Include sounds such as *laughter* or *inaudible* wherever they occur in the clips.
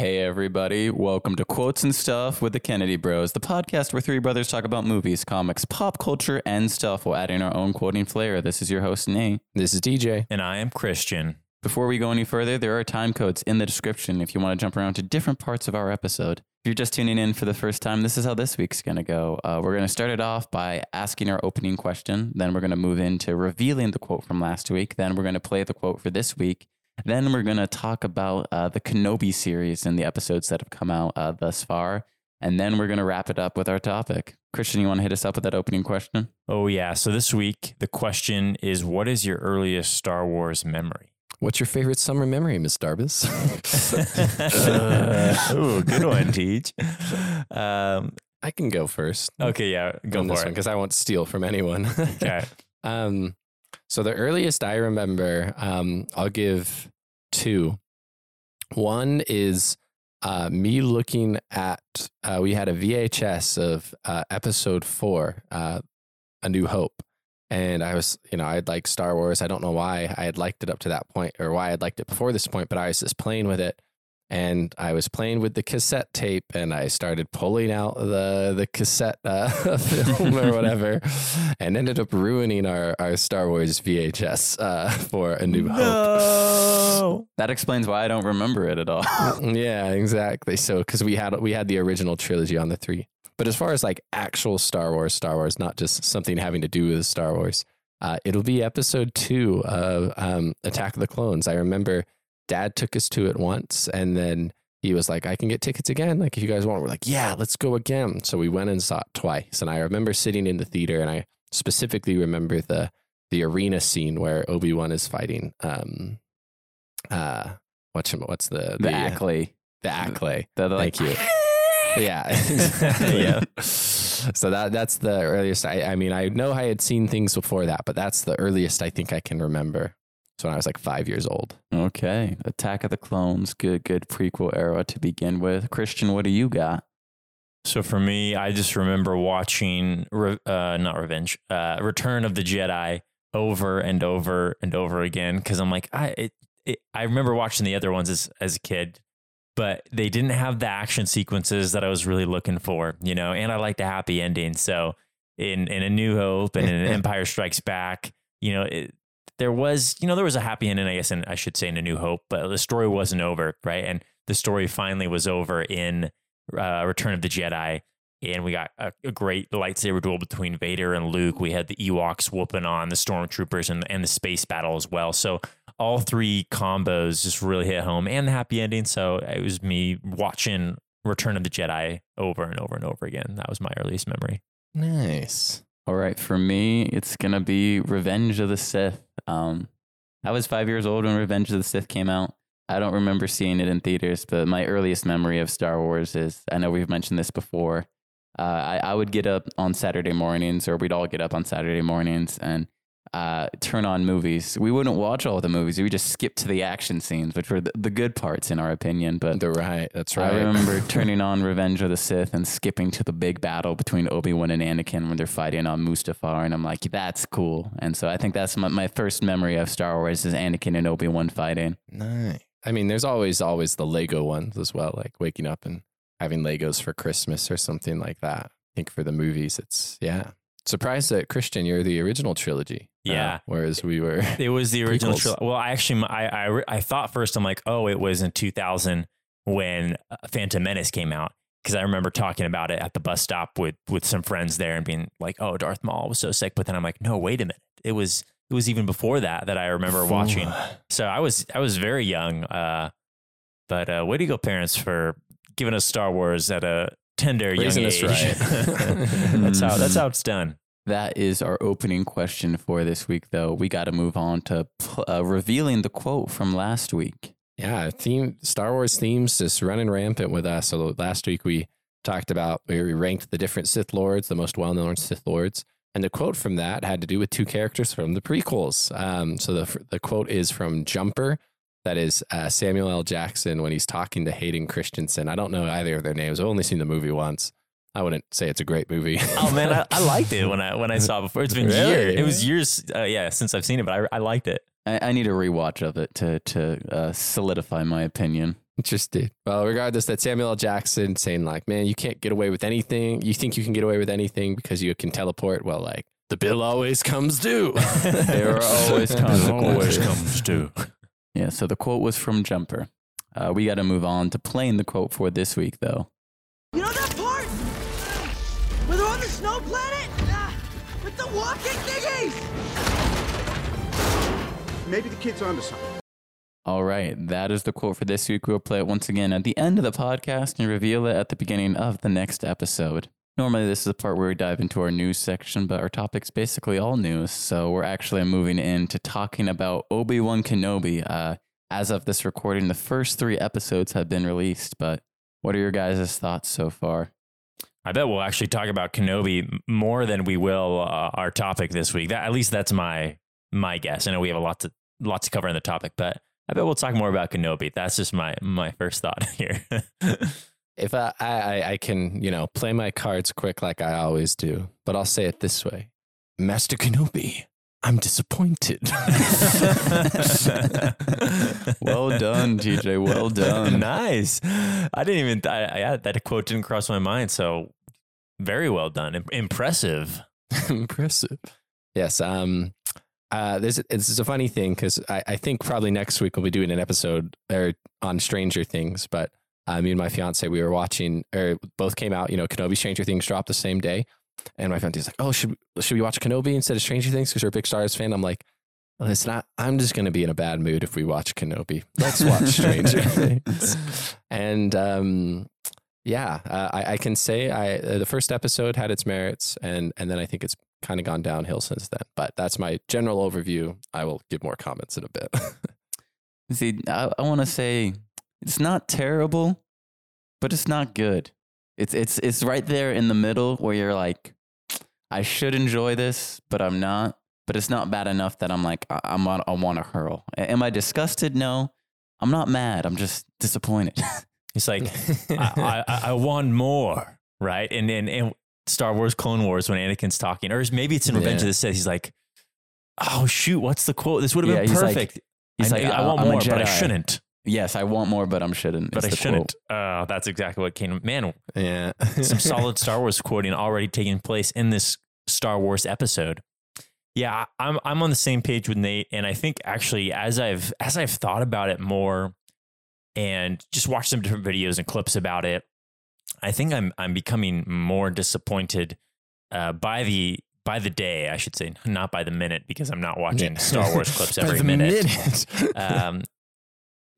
Hey, everybody. Welcome to Quotes and Stuff with the Kennedy Bros, the podcast where three brothers talk about movies, comics, pop culture, and stuff while adding our own quoting flair. This is your host, Nate. This is DJ. And I am Christian. Before we go any further, there are time codes in the description if you want to jump around to different parts of our episode. If you're just tuning in for the first time, this is how this week's going to go. Uh, we're going to start it off by asking our opening question. Then we're going to move into revealing the quote from last week. Then we're going to play the quote for this week. Then we're going to talk about uh, the Kenobi series and the episodes that have come out uh, thus far. And then we're going to wrap it up with our topic. Christian, you want to hit us up with that opening question? Oh, yeah. So this week, the question is what is your earliest Star Wars memory? What's your favorite summer memory, Miss Darbus? uh, *laughs* *laughs* ooh, good one, Teach. Um, I can go first. Okay, yeah, go for it. because I won't steal from anyone. okay. *laughs* Um, so the earliest I remember, um, I'll give two. One is uh, me looking at. Uh, we had a VHS of uh, Episode Four, uh, A New Hope, and I was, you know, I'd like Star Wars. I don't know why I had liked it up to that point or why I'd liked it before this point, but I was just playing with it. And I was playing with the cassette tape and I started pulling out the, the cassette uh, *laughs* film or whatever *laughs* and ended up ruining our, our Star Wars VHS uh, for A New Hope. *laughs* That explains why I don't remember it at all. yeah, exactly. So, because we had, we had the original trilogy on the three. But as far as like actual Star Wars, Star Wars, not just something having to do with Star Wars, uh, it'll be episode two of um, Attack of the Clones. I remember dad took us to it once and then he was like, I can get tickets again. Like, if you guys want, we're like, yeah, let's go again. So we went and saw it twice. And I remember sitting in the theater and I specifically remember the, the arena scene where Obi-Wan is fighting, um, uh, what's, what's the, the, the Acklay. The Acklay. The, the, Thank you. yeah. *laughs* *laughs* yeah. So that that's the earliest. I, I mean, I know I had seen things before that, but that's the earliest I think I can remember. So when I was like five years old. Okay. Attack of the Clones. Good, good prequel era to begin with. Christian, what do you got? So for me, I just remember watching, uh, not Revenge, uh, Return of the Jedi over and over and over again because I'm like, I it, it, I remember watching the other ones as as a kid, but they didn't have the action sequences that I was really looking for, you know. And I like the happy ending. So in in A New Hope and in *laughs* Empire Strikes Back, you know, it, there was, you know, there was a happy ending, I guess, and I should say in A New Hope, but the story wasn't over, right? And the story finally was over in uh, Return of the Jedi. And we got a, a, great lightsaber duel between Vader and Luke. We had the Ewoks whooping on the stormtroopers and, and the space battle as well. So all three combos just really hit home and the happy ending. So it was me watching Return of the Jedi over and over and over again. That was my earliest memory. Nice. All right, for me, it's gonna be Revenge of the Sith. Um, I was five years old when Revenge of the Sith came out. I don't remember seeing it in theaters, but my earliest memory of Star Wars is I know we've mentioned this before. Uh, I, I would get up on Saturday mornings, or we'd all get up on Saturday mornings, and uh, turn on movies. We wouldn't watch all the movies. We just skip to the action scenes, which were the, the good parts in our opinion. But they're right. That's right. I remember *laughs* turning on Revenge of the Sith and skipping to the big battle between Obi Wan and Anakin when they're fighting on Mustafar, and I'm like, that's cool. And so I think that's my, my first memory of Star Wars is Anakin and Obi Wan fighting. Nice. I mean, there's always always the Lego ones as well, like waking up and having Legos for Christmas or something like that. I think for the movies, it's yeah. Surprised that Christian, you're the original trilogy. Uh, yeah. Uh, whereas we were. It was the original trilogy. Well, I actually, I, I, I thought first, I'm like, oh, it was in 2000 when uh, Phantom Menace came out. Because I remember talking about it at the bus stop with with some friends there and being like, "Oh, Darth Maul was so sick," but then I'm like, "No, wait a minute! It was it was even before that that I remember watching." So I was I was very young. Uh, but uh, way to go, parents, for giving us Star Wars at a tender Raising young age. Right. *laughs* that's how that's how it's done. That is our opening question for this week, though. We got to move on to uh, revealing the quote from last week. Yeah, theme Star Wars themes just running rampant with us. So last week we talked about we ranked the different Sith lords, the most well-known Sith lords, and the quote from that had to do with two characters from the prequels. Um, so the the quote is from Jumper. That is uh, Samuel L. Jackson when he's talking to Hayden Christensen. I don't know either of their names. I've only seen the movie once. I wouldn't say it's a great movie. *laughs* oh man, I, I, liked it when I when I saw it before. It's been really? years. It was years, uh, yeah, since I've seen it, but I, I liked it. I, I, need a rewatch of it to to uh, solidify my opinion. Interesting. Well, regardless, that Samuel L. Jackson saying like, "Man, you can't get away with anything. You think you can get away with anything because you can teleport." Well, like the bill always comes due. *laughs* There are always *laughs* consequences. comes to. Yeah, so the quote was from Jumper. Uh, we got to move on to playing the quote for this week, though. You know that part? Where they're on the snow planet? With the walking thingies! Maybe the kid's onto something. All right, that is the quote for this week. We'll play it once again at the end of the podcast and reveal it at the beginning of the next episode. Normally, this is the part where we dive into our news section, but our topic's basically all news. So we're actually moving into talking about Obi Wan Kenobi. Uh, as of this recording, the first three episodes have been released, but what are your guys' thoughts so far? I bet we'll actually talk about Kenobi more than we will uh, our topic this week. That, at least that's my my guess. I know we have a lot to lot to cover in the topic, but I bet we'll talk more about Kenobi. That's just my my first thought *laughs* here. *laughs* if I, I I can, you know, play my cards quick like I always do, but I'll say it this way: Master Kenobi, I'm disappointed. *laughs* Well done, TJ. Well done. *laughs* nice. I didn't even. I, I that quote didn't cross my mind. So very well done. Impressive. *laughs* Impressive. Yes. Um. Uh. This this is a funny thing because I, I think probably next week we'll be doing an episode or on Stranger Things, but uh, me and my fiance we were watching or both came out. You know, Kenobi Stranger Things dropped the same day, and my fiance's like, "Oh, should should we watch Kenobi instead of Stranger Things?" Because you're a big Star Wars fan. I'm like. Listen, I, I'm just going to be in a bad mood if we watch Kenobi. Let's watch *laughs* Stranger Things. And um, yeah, uh, I, I can say I uh, the first episode had its merits, and and then I think it's kind of gone downhill since then. But that's my general overview. I will give more comments in a bit. *laughs* See, I, I want to say it's not terrible, but it's not good. It's it's it's right there in the middle where you're like, I should enjoy this, but I'm not. But it's not bad enough that I'm like I, I'm on, I want to hurl. Am I disgusted? No, I'm not mad. I'm just disappointed. *laughs* It's like *laughs* I, I, I want more, right? And and and Star Wars Clone Wars when Anakin's talking, or maybe it's in Revenge Yeah. of the Sith. He's like, "Oh shoot, what's the quote? This would have Yeah, been he's like- perfect." he's I, like, I "I- want I'm more, but I shouldn't. Yes, I want more, but I'm shouldn't. But I shouldn't. Uh, that's exactly what came. Man, yeah, some *laughs* solid Star Wars quoting already taking place in this Star Wars episode. Yeah, I- I'm I'm on the same page with Nate, and I think actually as I've as I've thought about it more, and just watched some different videos and clips about it, I think I'm I'm becoming more disappointed uh, by the by the day, I should say, not by the minute, because I'm not watching Yeah. Star Wars *laughs* clips every the minute um,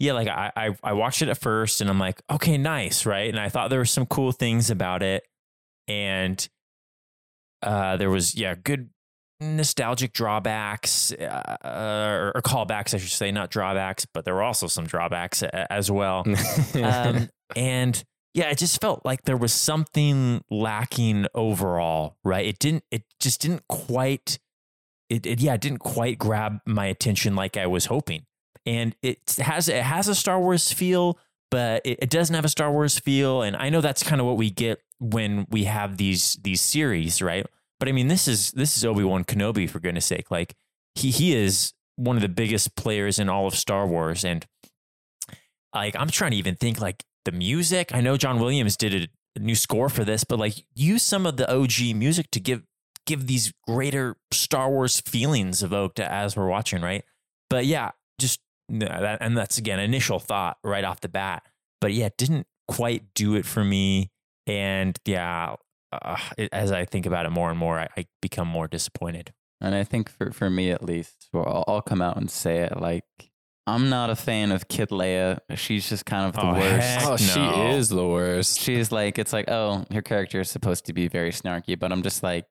yeah, like I, I I watched it at first and I'm like, okay, nice, right? And I thought there were some cool things about it, and uh, there was yeah, good nostalgic drawbacks uh, or, or callbacks, I should say, not drawbacks, but there were also some drawbacks a- as well. *laughs* Um, and yeah, it just felt like there was something lacking overall, right? It didn't, it just didn't quite, it, it yeah, it didn't quite grab my attention like I was hoping. And it has, it has a Star Wars feel, but it, it doesn't have a Star Wars feel. And I know that's kind of what we get when we have these, these series, right? But I mean, this is, this is Obi-Wan Kenobi for goodness sake. Like he, he is one of the biggest players in all of Star Wars. And like, I'm trying to even think like, the music. I know John Williams did a, new score for this, but like use some of the OG music to give give these greater Star Wars feelings evoked as we're watching, right? But yeah, just and that's again initial thought right off the bat. But yeah, it didn't quite do it for me, and yeah, uh, it, as I think about it more and more, I, I become more disappointed. And I think for, for me at least, well, I'll, I'll come out and say it like I'm not a fan of Kid Leia. She's just kind of the Oh, worst. heck oh, she is the worst. She's like, it's like, oh, her character is supposed to be very snarky, but I'm just like,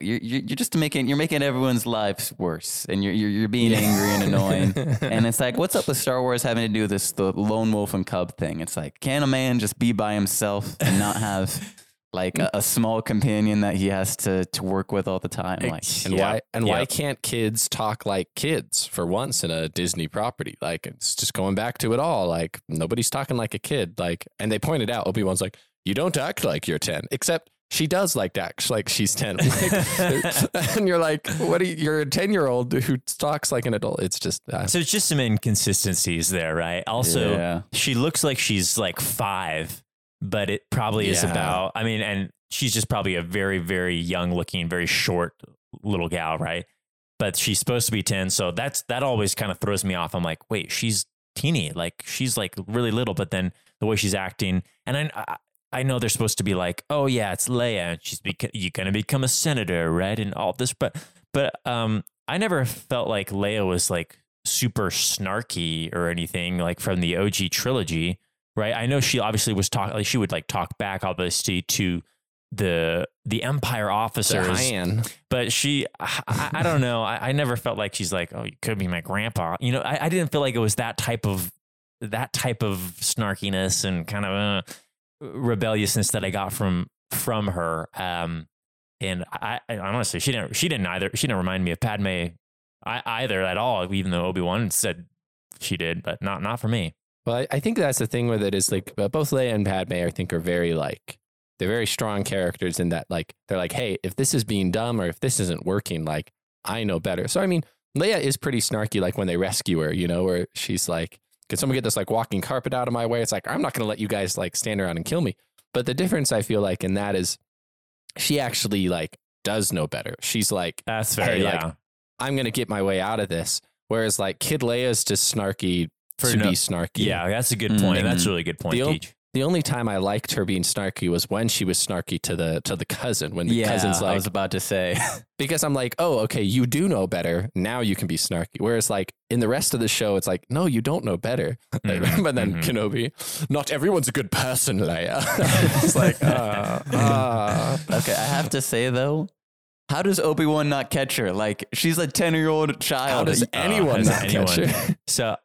you're you're, you're just making you're making everyone's lives worse, and you're you're, you're being angry and annoying. *laughs* And it's like, what's up with Star Wars having to do this the lone wolf and cub thing? It's like, can a man just be by himself and not have *laughs* like a, a small companion that he has to to work with all the time? Like, And Yeah. why and why can't kids talk like kids for once in a Disney property? Like it's just going back to it all. Like nobody's talking like a kid. Like and they pointed out Obi Wan's like you don't act like you're ten, except she does like to act like she's 10. *laughs* Like, *laughs* and you're like, what are you, you're a 10 year old who talks like an adult. It's just, uh, So it's just some inconsistencies there, right? Also, Yeah. she looks like she's like five, but it probably is Yeah. about, I mean, and she's just probably a very, very young looking, very short little gal, right? But she's supposed to be 10. So that's, that always kind of throws me off. I'm like, wait, she's teeny. Like she's like really little, but then the way she's acting, and I, I, know they're supposed to be like, oh yeah, it's Leia, and she's beca- you gonna become a senator, right? And all this, but but um, I never felt like Leia was like super snarky or anything like from the OG trilogy, right? I know she obviously was talking, like she would like talk back obviously to the the Empire officers, but she I, I- I don't know I, I never felt like she's like oh you could be my grandpa you know I, I didn't feel like it was that type of that type of snarkiness and kind of uh, rebelliousness that I got from from her um and I, I honestly she didn't she didn't either she didn't remind me of Padme I, either at all even though Obi-Wan said she did but not not for me Well, I, think that's the thing with it is like both Leia and Padme, I think, are very like they're very strong characters in that like they're like, hey, if this is being dumb or if this isn't working, like I know better. So I mean, Leia is pretty snarky, like when they rescue her, you know, where she's like, "Can someone get this like walking carpet out of my way?" It's like I'm not going to let you guys like stand around and kill me. But the difference I feel like in that is, she actually like does know better. She's like, that's fair Hey, like, yeah I'm going to get my way out of this. Whereas like Kid Leia's just snarky For to no- be snarky. yeah that's a good mm. point that's a really good point The o- Teach. The only time I liked her being snarky was when she was snarky to the to the cousin. When the yeah, cousin's I was about to say. *laughs* because I'm like, oh, okay, you do know better. Now you can be snarky. Whereas like in the rest of the show, it's like, no, you don't know better. *laughs* Mhm, but then mhm. Kenobi, not everyone's a good person, Leia. *laughs* it's like, uh, uh. okay, I have to say though, how does Obi Wan not catch her? Like she's a ten year old child. how does uh, anyone has not anyone- catch her? So,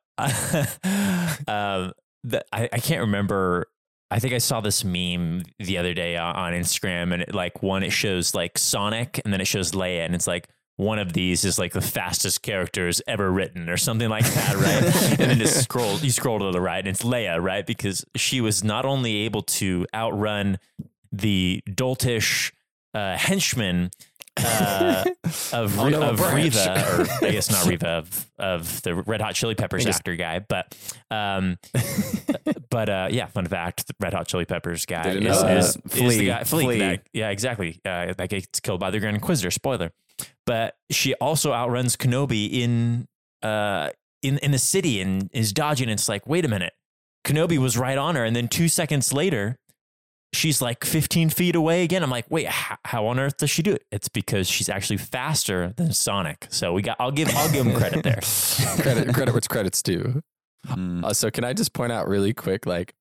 um, the, I, I can't remember. I think I saw this meme the other day on, on Instagram, and it, like one it shows like Sonic, and then it shows Leia, and it's like one of these is like the fastest characters ever written, or something like that, right? *laughs* and then just scroll, you scroll to the right, and it's Leia, right? Because she was not only able to outrun the doltish uh, henchman uh, of, Oh, no, of. Reva, or I guess not *laughs* Reva, of, of the Red Hot Chili Peppers actor guy, but um, *laughs* but uh, yeah, fun fact: the Red Hot Chili Peppers guy is, know is, is Flea. the guy. Flea, Flea. that- yeah, exactly. Uh, that gets killed by the Grand Inquisitor. Spoiler. But she also outruns Kenobi in uh in in the city and is dodging. And it's like, wait a minute, Kenobi was right on her, and then two seconds later. She's like 15 feet away again. I'm like, wait, how, how on earth does she do it? It's because she's actually faster than Sonic. So we got. I'll give. I'll give him credit there. *laughs* credit credit what's credit's due. Mm. Uh, so can I just point out really quick, like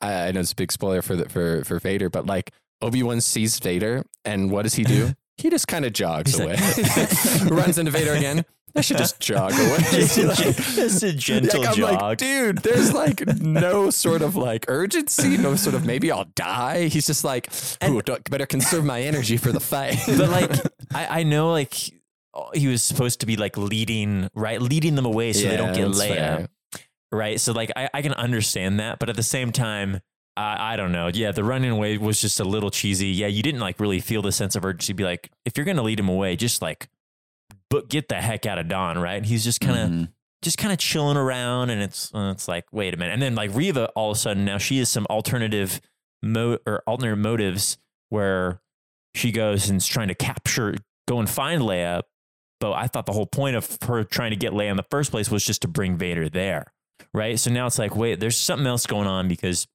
I, I know it's a big spoiler for the, for for Vader, but like Obi Wan sees Vader, and what does he do? *laughs* he just kind of jogs He's away, like- *laughs* runs into Vader again. I should just jog away. *laughs* Just a, Like- just a gentle like, I'm jog. like, dude, there's like no sort of like urgency, no sort of maybe I'll die. He's just like, ooh, better conserve my energy for the fight. *laughs* but like I, I know like he was supposed to be like leading right leading them away so they don't get Leia fair. right so like I, I can understand that but at the same time I, I don't know yeah the running away was just a little cheesy yeah you didn't like really feel the sense of urgency be like if you're gonna lead him away just like but get the heck out of Don right? And he's just kind of Mhm. just kind of chilling around and it's uh, it's like wait a minute. And then like Reva all of a sudden now she has some alternative mo or alternate motives where she goes and is trying to capture go and find Leia. But I thought the whole point of her trying to get Leia in the first place was just to bring Vader there right? So now it's like wait there's something else going on because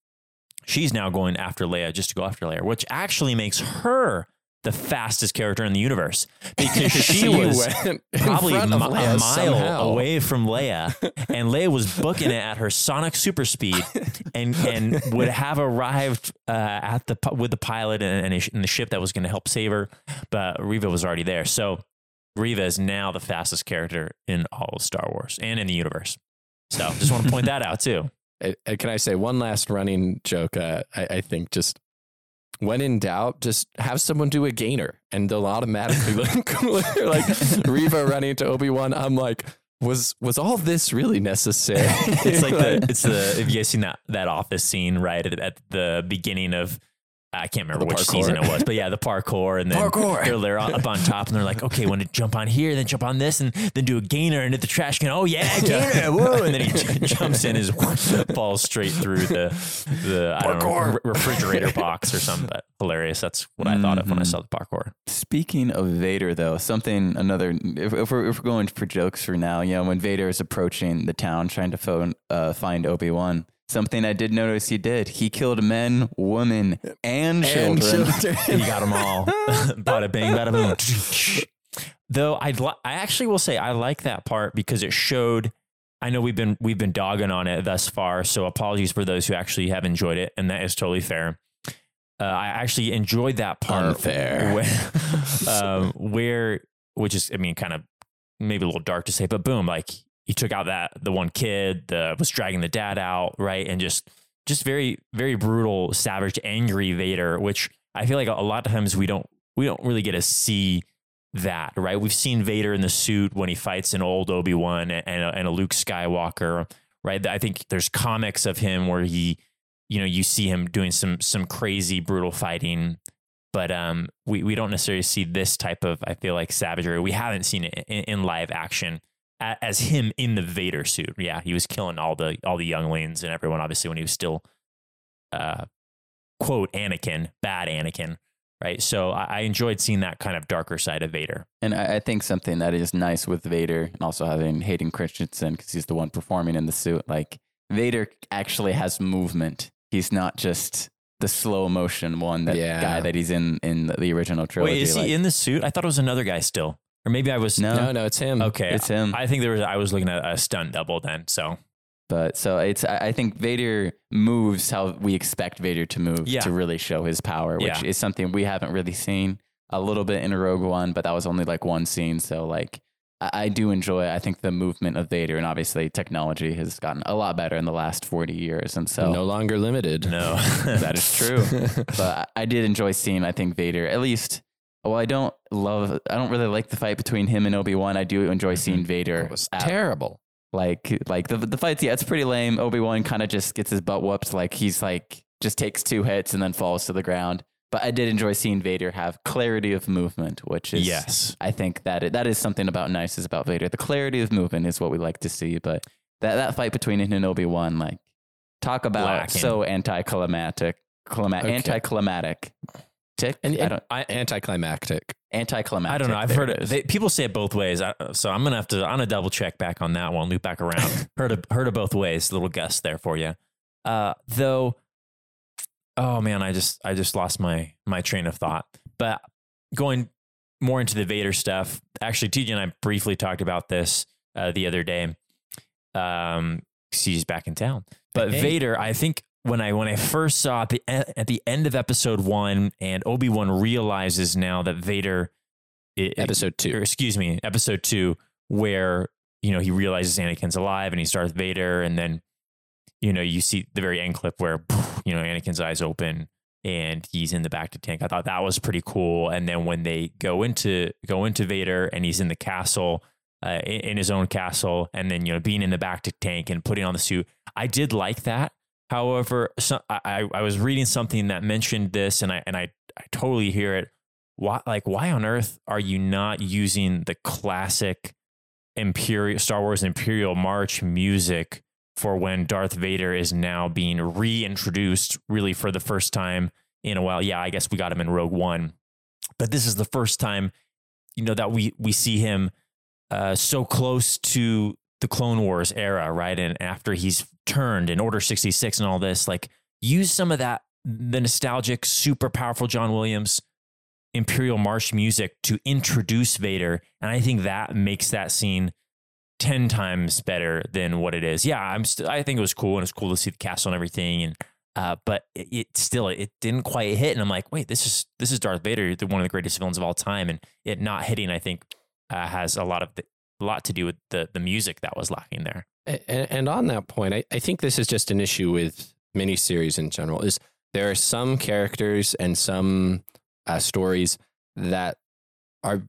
she's now going after Leia just to go after Leia which actually makes her the fastest character in the universe *laughs* because she was probably mi- a mile somehow. away from Leia, *laughs* and Leia was booking it at her sonic super speed, and and would have arrived uh, at the with the pilot and, and, the ship that was going to help save her, but Reva was already there. So Reva is now the fastest character in all of Star Wars and in the universe. So just want to point that out too. *laughs* Can I say one last running joke? Uh, I, I think just when in doubt, just have someone do a gainer and they'll automatically look cooler. like Reva running into Obi Wan. I'm like, was was all this really necessary? *laughs* It's like the *laughs* it's the have you guys seen that that office scene right at, at the beginning of I can't remember which season it was, but yeah, the parkour and then Parkour. they're, they're up on top and they're like, okay, when to jump on here, then jump on this, and then do a gainer and hit the trash can. Oh yeah, *laughs* gainer, whoa! *laughs* And then he j- jumps in, his *laughs* falls straight through the the I don't know, re- refrigerator box or something. But hilarious. That's what I thought of when I Mhm. saw the parkour. Speaking of Vader, though, something another. If, if, we're, if we're going for jokes for now, you know, when Vader is approaching the town trying to phone, uh, find Obi Wan, something I did notice he did. He killed men, women, and children. *laughs* He got them all. *laughs* bada bing, bada boom. *laughs* Though I li- I actually will say I like that part because it showed. I know we've been we've been dogging on it thus far, so apologies for those who actually have enjoyed it, and that is totally fair. Uh, I actually enjoyed that part Unfair. where, um, where which is I mean kind of maybe a little dark to say, but boom, like he took out that the one kid, the was dragging the dad out, right, and just just very very brutal, savage, angry Vader, which I feel like a lot of times we don't we don't really get to see that, right? We've seen Vader in the suit when he fights an old Obi Wan and, a, and a Luke Skywalker, right? I think there's comics of him where he, you know, you see him doing some some crazy brutal fighting, but um, we we don't necessarily see this type of I feel like savagery. We haven't seen it in, in live action as him in the Vader suit. Yeah, he was killing all the all the younglings and everyone. Obviously, when he was still, uh, quote Anakin, bad Anakin, right? So I, I enjoyed seeing that kind of darker side of Vader. And I, I think something that is nice with Vader and also having Hayden Christensen because he's the one performing in the suit. Like Vader actually has movement. He's not just the slow motion one that Yeah. guy that he's in in the original trilogy. Wait, is he like, in the suit? I thought it was another guy still, or maybe I was. No. No, no, it's him. Okay, It's him. I think there was. I was looking at a stunt double then. So But so it's I I think Vader moves how we expect Vader to move Yeah. to really show his power, which Yeah. is something we haven't really seen a little bit in Rogue One, but that was only like one scene. So like I, I do enjoy I think the movement of Vader and obviously technology has gotten a lot better in the last forty years. And so no longer limited. no, that is true. *laughs* but I I did enjoy seeing I think Vader at least well, I don't love I don't really like the fight between him and Obi Wan. I do enjoy seeing mm-hmm. Vader It was terrible. like like the the fights, yeah, it's pretty lame. Obi Wan kind of just gets his butt whooped. Like he's like just takes two hits and then falls to the ground. But I did enjoy seeing Vader have clarity of movement, which is yes, I think that it, that is something about nice is about Vader. The clarity of movement is what we like to see. But that that fight between him and Obi Wan, like talk about Lacking. so anticlimactic, clima- Okay. anticlimactic. Tick? And, I and don't I, anticlimactic. anticlimactic. I don't know. I've heard it. is. They, people say it both ways, I, so I'm gonna have to. I'm gonna double check back on that one. Loop back around. *laughs* heard of heard of both ways. Little guess there for you. Uh, though, oh man, I just I just lost my my train of thought. But going more into the Vader stuff. Actually, TJ and I briefly talked about this uh, the other day. Um, he's back in town. But Hey. Vader, I think when I when I first saw at the at the end of episode one, and Obi Wan realizes now that Vader, i- Episode two. or excuse me, episode two, where you know he realizes Anakin's alive and he's Darth Vader, and then you know you see the very end clip where *laughs* you know Anakin's eyes open and he's in the bacta tank. I thought that was pretty cool. And then when they go into go into Vader and he's in the castle, uh, in, in his own castle, and then you know being in the bacta tank and putting on the suit, I did like that. However, so, I, I was reading something that mentioned this, and I and I I totally hear it. Why like why on earth are you not using the classic Imperial Star Wars Imperial March music for when Darth Vader is now being reintroduced really for the first time in a while. Yeah, I guess we got him in Rogue One. But this is the first time you know that we we see him uh, so close to the Clone Wars era, right? And after he's turned in Order 66 and all this, like use some of that the nostalgic, super powerful John Williams Imperial March music to introduce Vader. And I think that makes that scene 10 times better than what it is. Yeah, I'm st- I think it was cool and it's cool to see the castle and everything. And, uh, but it, it still, it didn't quite hit. And I'm like, wait, this is, this is Darth Vader, one of the greatest villains of all time. And it not hitting, I think, uh, has a lot of, the, a lot to do with the, the music that was lacking there. And, and on that point, I, I think this is just an issue with miniseries in general. Is there are some characters and some uh, stories that are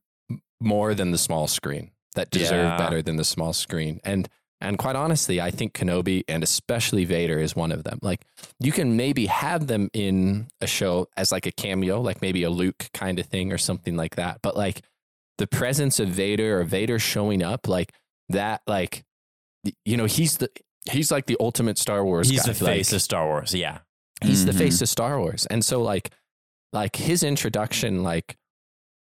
more than the small screen that deserve Yeah. better than the small screen, and And quite honestly, I think Kenobi and especially Vader is one of them. Like you can maybe have them in a show as like a cameo, like maybe a Luke kind of thing or something like that. But like the presence of Vader or Vader showing up, like that, like you know, he's the he's like the ultimate Star Wars. He's guy. the face Like, of Star Wars. Yeah. he's the Mhm. face of Star Wars. And so like like his introduction, like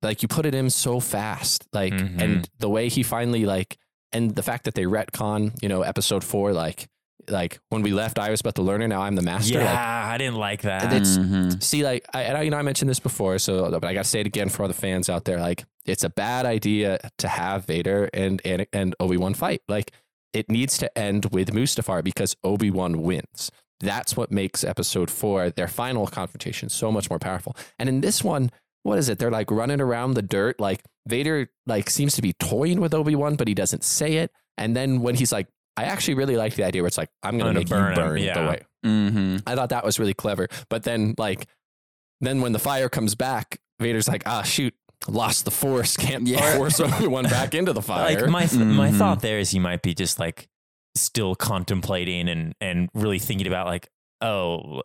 like you put it in so fast. Like Mhm. and the way he finally like and the fact that they retcon, you know, episode four, like like when we left, I was but the learner, now I'm the master. yeah, Like I didn't like that. It's- Mhm. see, like I, I you know, I mentioned this before, so but I gotta say it again for all the fans out there. Like it's a bad idea to have Vader and and, and Obi Wan fight. Like it needs to end with Mustafar because Obi Wan wins. That's what makes episode four, their final confrontation, so much more powerful. And in this one, what is it? They're like running around the dirt. Like Vader like seems to be toying with Obi Wan, but he doesn't say it. And then when he's like, I actually really like the idea where it's like, I'm gonna make burn you him, burn yeah. the way. Mhm. I thought that was really clever. But then like then when the fire comes back, Vader's like, ah shoot, lost the force, can't Yeah. force *laughs* Obi-Wan back into the fire. like my th- my Mhm. thought there is he might be just like still contemplating and and really thinking about like oh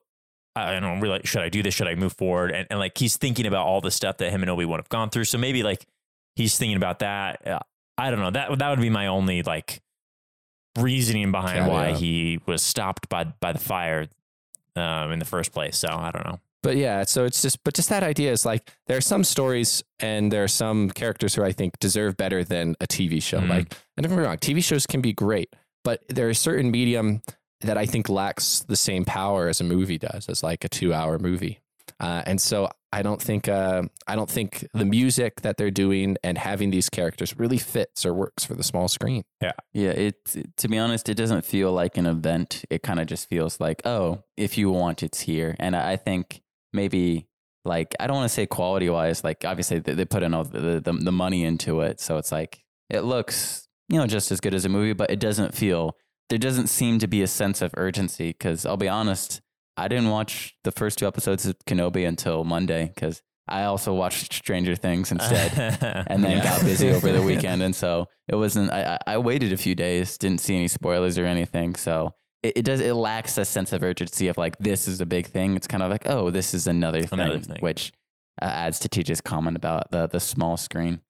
I don't really should I do this should I move forward and, and like he's thinking about all the stuff that him and Obi Wan have gone through so maybe like he's thinking about that Uh, I don't know that that would be my only like reasoning behind Yeah, why yeah. he was stopped by by the fire um in the first place so I don't know But yeah, so it's just, but just that idea is like there are some stories and there are some characters who I think deserve better than a TV show. Mhm. Like, and don't get me wrong, TV shows can be great, but there is certain medium that I think lacks the same power as a movie does, as like a two-hour movie. Uh, and so I don't think, uh, I don't think the music that they're doing and having these characters really fits or works for the small screen. Yeah, yeah. it to be honest, it doesn't feel like an event. It kind of just feels like, oh, if you want, it's here. And I I think maybe like I don't want to say quality wise, like obviously they, they put in all the, the the money into it, so it's like it looks you know just as good as a movie, but it doesn't feel there doesn't seem to be a sense of urgency. Because I'll be honest, I didn't watch the first two episodes of Kenobi until Monday because I also watched Stranger Things *laughs* instead and then Yeah. got busy over the *laughs* weekend. And so it wasn't, I, I waited a few days, didn't see any spoilers or anything. So it, it does, it lacks a sense of urgency of like, this is a big thing. It's kind of like, oh, this is another thing, Another thing. which uh, adds to TJ's comment about the, the small screen.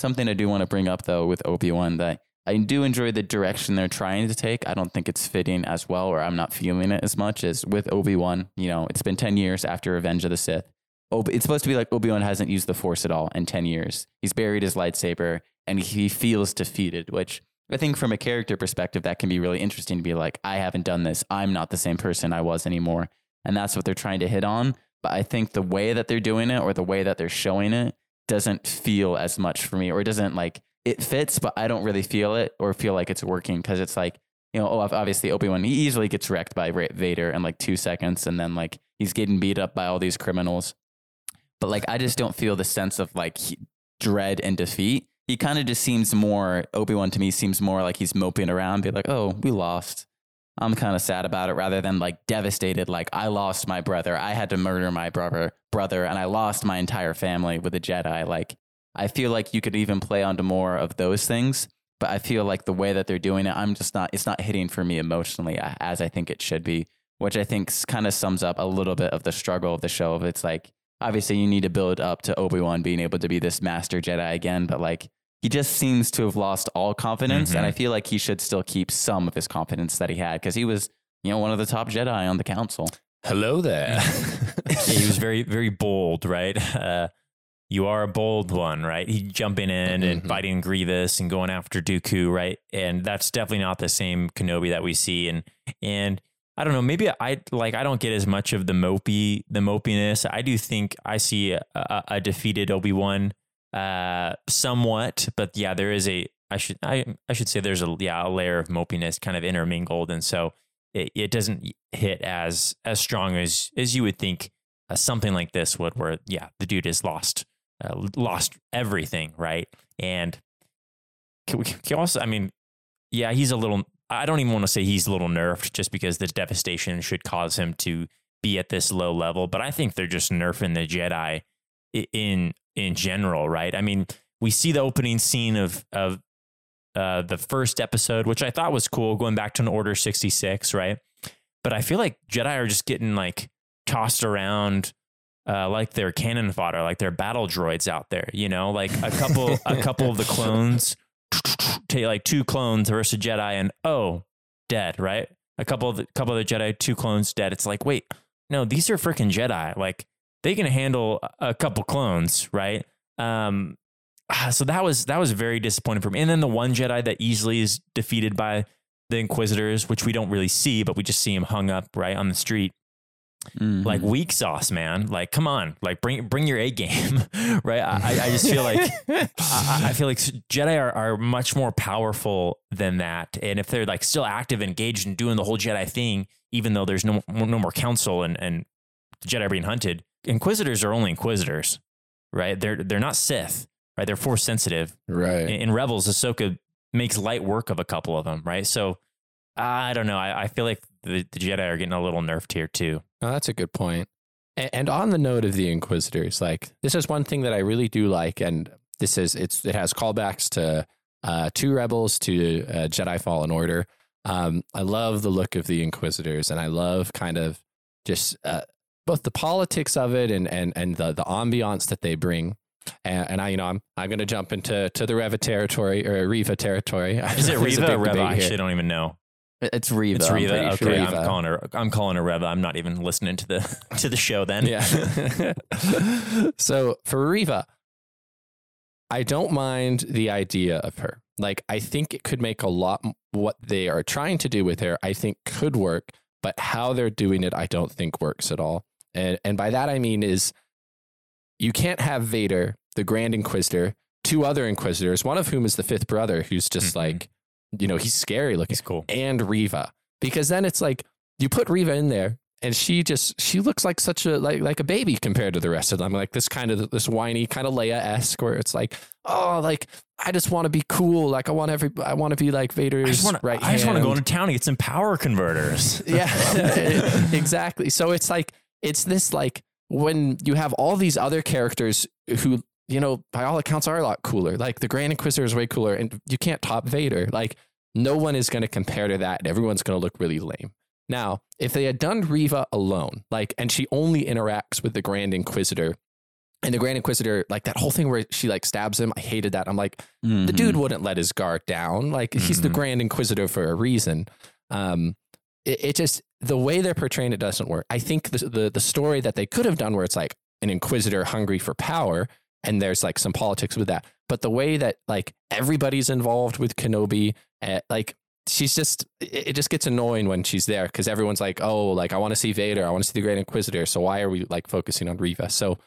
Something I do want to bring up though with Obi Wan that I do enjoy the direction they're trying to take. I don't think it's fitting as well, or I'm not feeling it as much as with Obi Wan. You know, it's been 10 years after Revenge of the Sith. Obi- it's supposed to be like Obi Wan hasn't used the Force at all in 10 years. He's buried his lightsaber and he feels defeated, which I think from a character perspective, that can be really interesting to be like, I haven't done this. I'm not the same person I was anymore. And that's what they're trying to hit on. But I think the way that they're doing it or the way that they're showing it doesn't feel as much for me or it doesn't like, it fits, but I don't really feel it or feel like it's working because it's like, you know, oh, obviously Obi Wan, he easily gets wrecked by Vader in like two seconds, and then like he's getting beat up by all these criminals. But like, I just don't feel the sense of like he, dread and defeat. He kind of just seems more Obi Wan to me seems more like he's moping around, be like, oh, we lost. I'm kind of sad about it, rather than like devastated. Like I lost my brother, I had to murder my brother, brother, and I lost my entire family with a Jedi. Like I feel like you could even play onto more of those things, but I feel like the way that they're doing it, I'm just not. It's not hitting for me emotionally as I think it should be, which I think kind of sums up a little bit of the struggle of the show. Of it's like obviously you need to build up to Obi Wan being able to be this master Jedi again, but like he just seems to have lost all confidence, and Mhm. I feel like he should still keep some of his confidence that he had because he was, you know, one of the top Jedi on the council. Hello there. *laughs* *laughs* Yeah, he was very, very bold, right? *laughs* Uh, you are a bold one, right? He jumping in and Mhm. fighting Grievous and going after Dooku, right? And that's definitely not the same Kenobi that we see. And and I don't know, maybe I like I don't get as much of the mopey, the mopiness. I do think I see a, a, a defeated Obi Wan, uh, somewhat, but yeah, there is a. I should I I should say there's a yeah a layer of mopiness kind of intermingled, and so it, it doesn't hit as as strong as as you would think uh, something like this would where yeah the dude is lost uh, lost everything right and can we can also i mean yeah he's a little i don't even want to say he's a little nerfed just because the devastation should cause him to be at this low level but i think they're just nerfing the jedi in in general right i mean we see the opening scene of of uh, the first episode, which I thought was cool, going back to an Order 66, right? But I feel like Jedi are just getting like tossed around uh, like they're cannon fodder, like they're battle droids out there, you know, like a couple, a *laughs* couple of the clones, take like two clones versus a Jedi, and oh, dead, right? A couple of the couple of the Jedi, two clones dead. It's like, wait, no, these are freaking Jedi. Like they can handle a couple clones, right? Um, so that was that was very disappointing for me. And then the one Jedi that easily is defeated by the Inquisitors, which we don't really see, but we just see him hung up right on the street. Mhm. Like weak sauce, man. Like, come on, like bring bring your A game, *laughs* right? I, I just feel like I, I feel like Jedi are, are much more powerful than that. And if they're like still active, engaged, and doing the whole Jedi thing, even though there's no no more council and and the Jedi are being hunted, Inquisitors are only Inquisitors, right? They're they're not Sith, right? They're Force sensitive. Right. In, in Rebels, Ahsoka makes light work of a couple of them, right? So I don't know. I, I feel like the, the Jedi are getting a little nerfed here too. No, that's a good point. And, and on the note of the Inquisitors, like this is one thing that I really do like, and this is it's it has callbacks to uh, two Rebels to uh, Jedi Fallen Order. Um, I love the look of the Inquisitors, and I love kind of just uh, both the politics of it and and and the the ambiance that they bring. And, and I, you know, I'm I'm going to jump into to the Reva territory or Reva territory. *laughs* Is it Reva or Reva? I actually don't even know. It's Reva. It's I'm Okay, sure. Reva. I'm calling her. I'm calling her Reva. I'm not even listening to the *laughs* to the show then. Yeah. *laughs* so for Reva, I don't mind the idea of her. Like, I think it could make a lot what they are trying to do with her, I think could work, but how they're doing it, I don't think works at all. And, and by that, I mean is you can't have Vader, the Grand Inquisitor, two other Inquisitors, one of whom is the fifth brother, who's just Mhm. like, you know, he's scary looking He's cool. and Reva because then it's like you put Reva in there and she just she looks like such a like like a baby compared to the rest of them like this kind of this whiny kind of Leia esque where it's like oh like I just want to be cool like I want every I want to be like Vader's I just want to. right I just want to go into town and get some power converters. *laughs* yeah *laughs* exactly so it's like it's this like when you have all these other characters who you know by all accounts are a lot cooler like the Grand Inquisitor is way cooler and you can't top Vader like no one is going to compare to that and everyone's going to look really lame now if they had done Reva alone like and she only interacts with the Grand Inquisitor and the Grand Inquisitor like that whole thing where she like stabs him I hated that I'm like the Mhm. dude wouldn't let his guard down. Like he's the Mhm. Grand Inquisitor for a reason. Um, it, it just the way they're portraying it doesn't work. I think the, the the story that they could have done, where it's like an Inquisitor hungry for power, and there's like some politics with that. But the way that like everybody's involved with Kenobi, uh, like she's just it, it just gets annoying when she's there because everyone's like, oh, like I want to see Vader, I want to see the Great Inquisitor. So why are we like focusing on Reva? So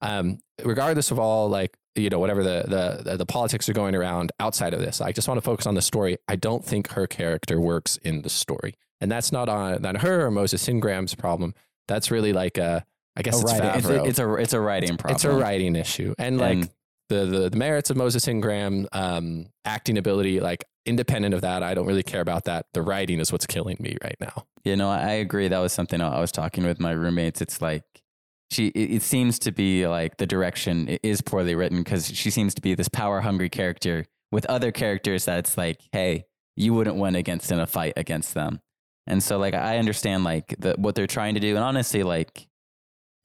um, regardless of all like you know whatever the, the the politics are going around outside of this, I just want to focus on the story. I don't think her character works in the story, and that's not on on her or Moses Ingram's problem. That's really like a I guess it's writing- it's, a, it's a it's a writing problem. It's a writing issue, and like And- the, the the merits of Moses Ingram um, acting ability, like independent of that, I don't really care about that. The writing is what's killing me right now. You know, I agree. That was something I was talking with my roommates. It's like she. It, it seems to be like the direction is poorly written because she seems to be this power hungry character with other characters that's like, hey, you wouldn't win against in a fight against them. And so, like, I understand like the, what they're trying to do, and honestly, like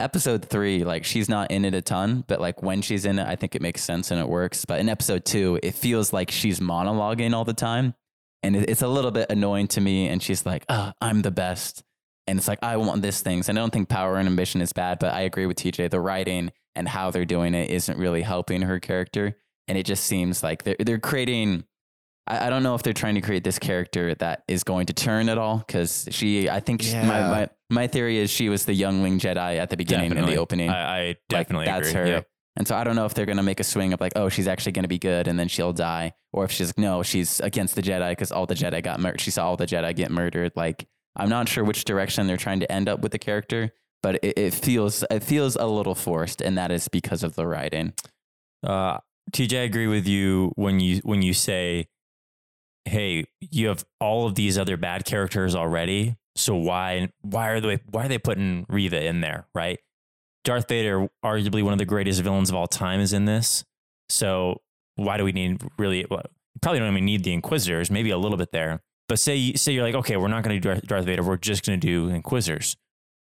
episode three, like she's not in it a ton, but like when she's in it, I think it makes sense and it works. But in episode two, it feels like she's monologuing all the time. And it- it's a little bit annoying to me. And she's like, oh, I'm the best. And it's like, I want this things. And I don't think power and ambition is bad, but I agree with TJ. The writing and how they're doing it isn't really helping her character. And it just seems like they're, they're creating, I, I don't know if they're trying to create this character that is going to turn at all. Cause she, I think she- my, my, my theory is she was the youngling Jedi at the beginning in the opening. I, I definitely like, that's agree. her. Yep. And so I don't know if they're going to make a swing of like, oh, she's actually going to be good and then she'll die. Or if she's like, no, she's against the Jedi because all the Jedi got murdered. She saw all the Jedi get murdered. Like, I'm not sure which direction they're trying to end up with the character, but it, it feels it feels a little forced, and that is because of the writing. Uh, TJ, I agree with you when you when you say, "Hey, you have all of these other bad characters already, so why why are they why are they putting Reva in there?" Right? Darth Vader, arguably one of the greatest villains of all time, is in this. So why do we need really? you probably don't even need the Inquisitors, maybe a little bit there. But say say you're like, okay, we're not going to do Darth- Darth Vader. We're just going to do Inquisitors.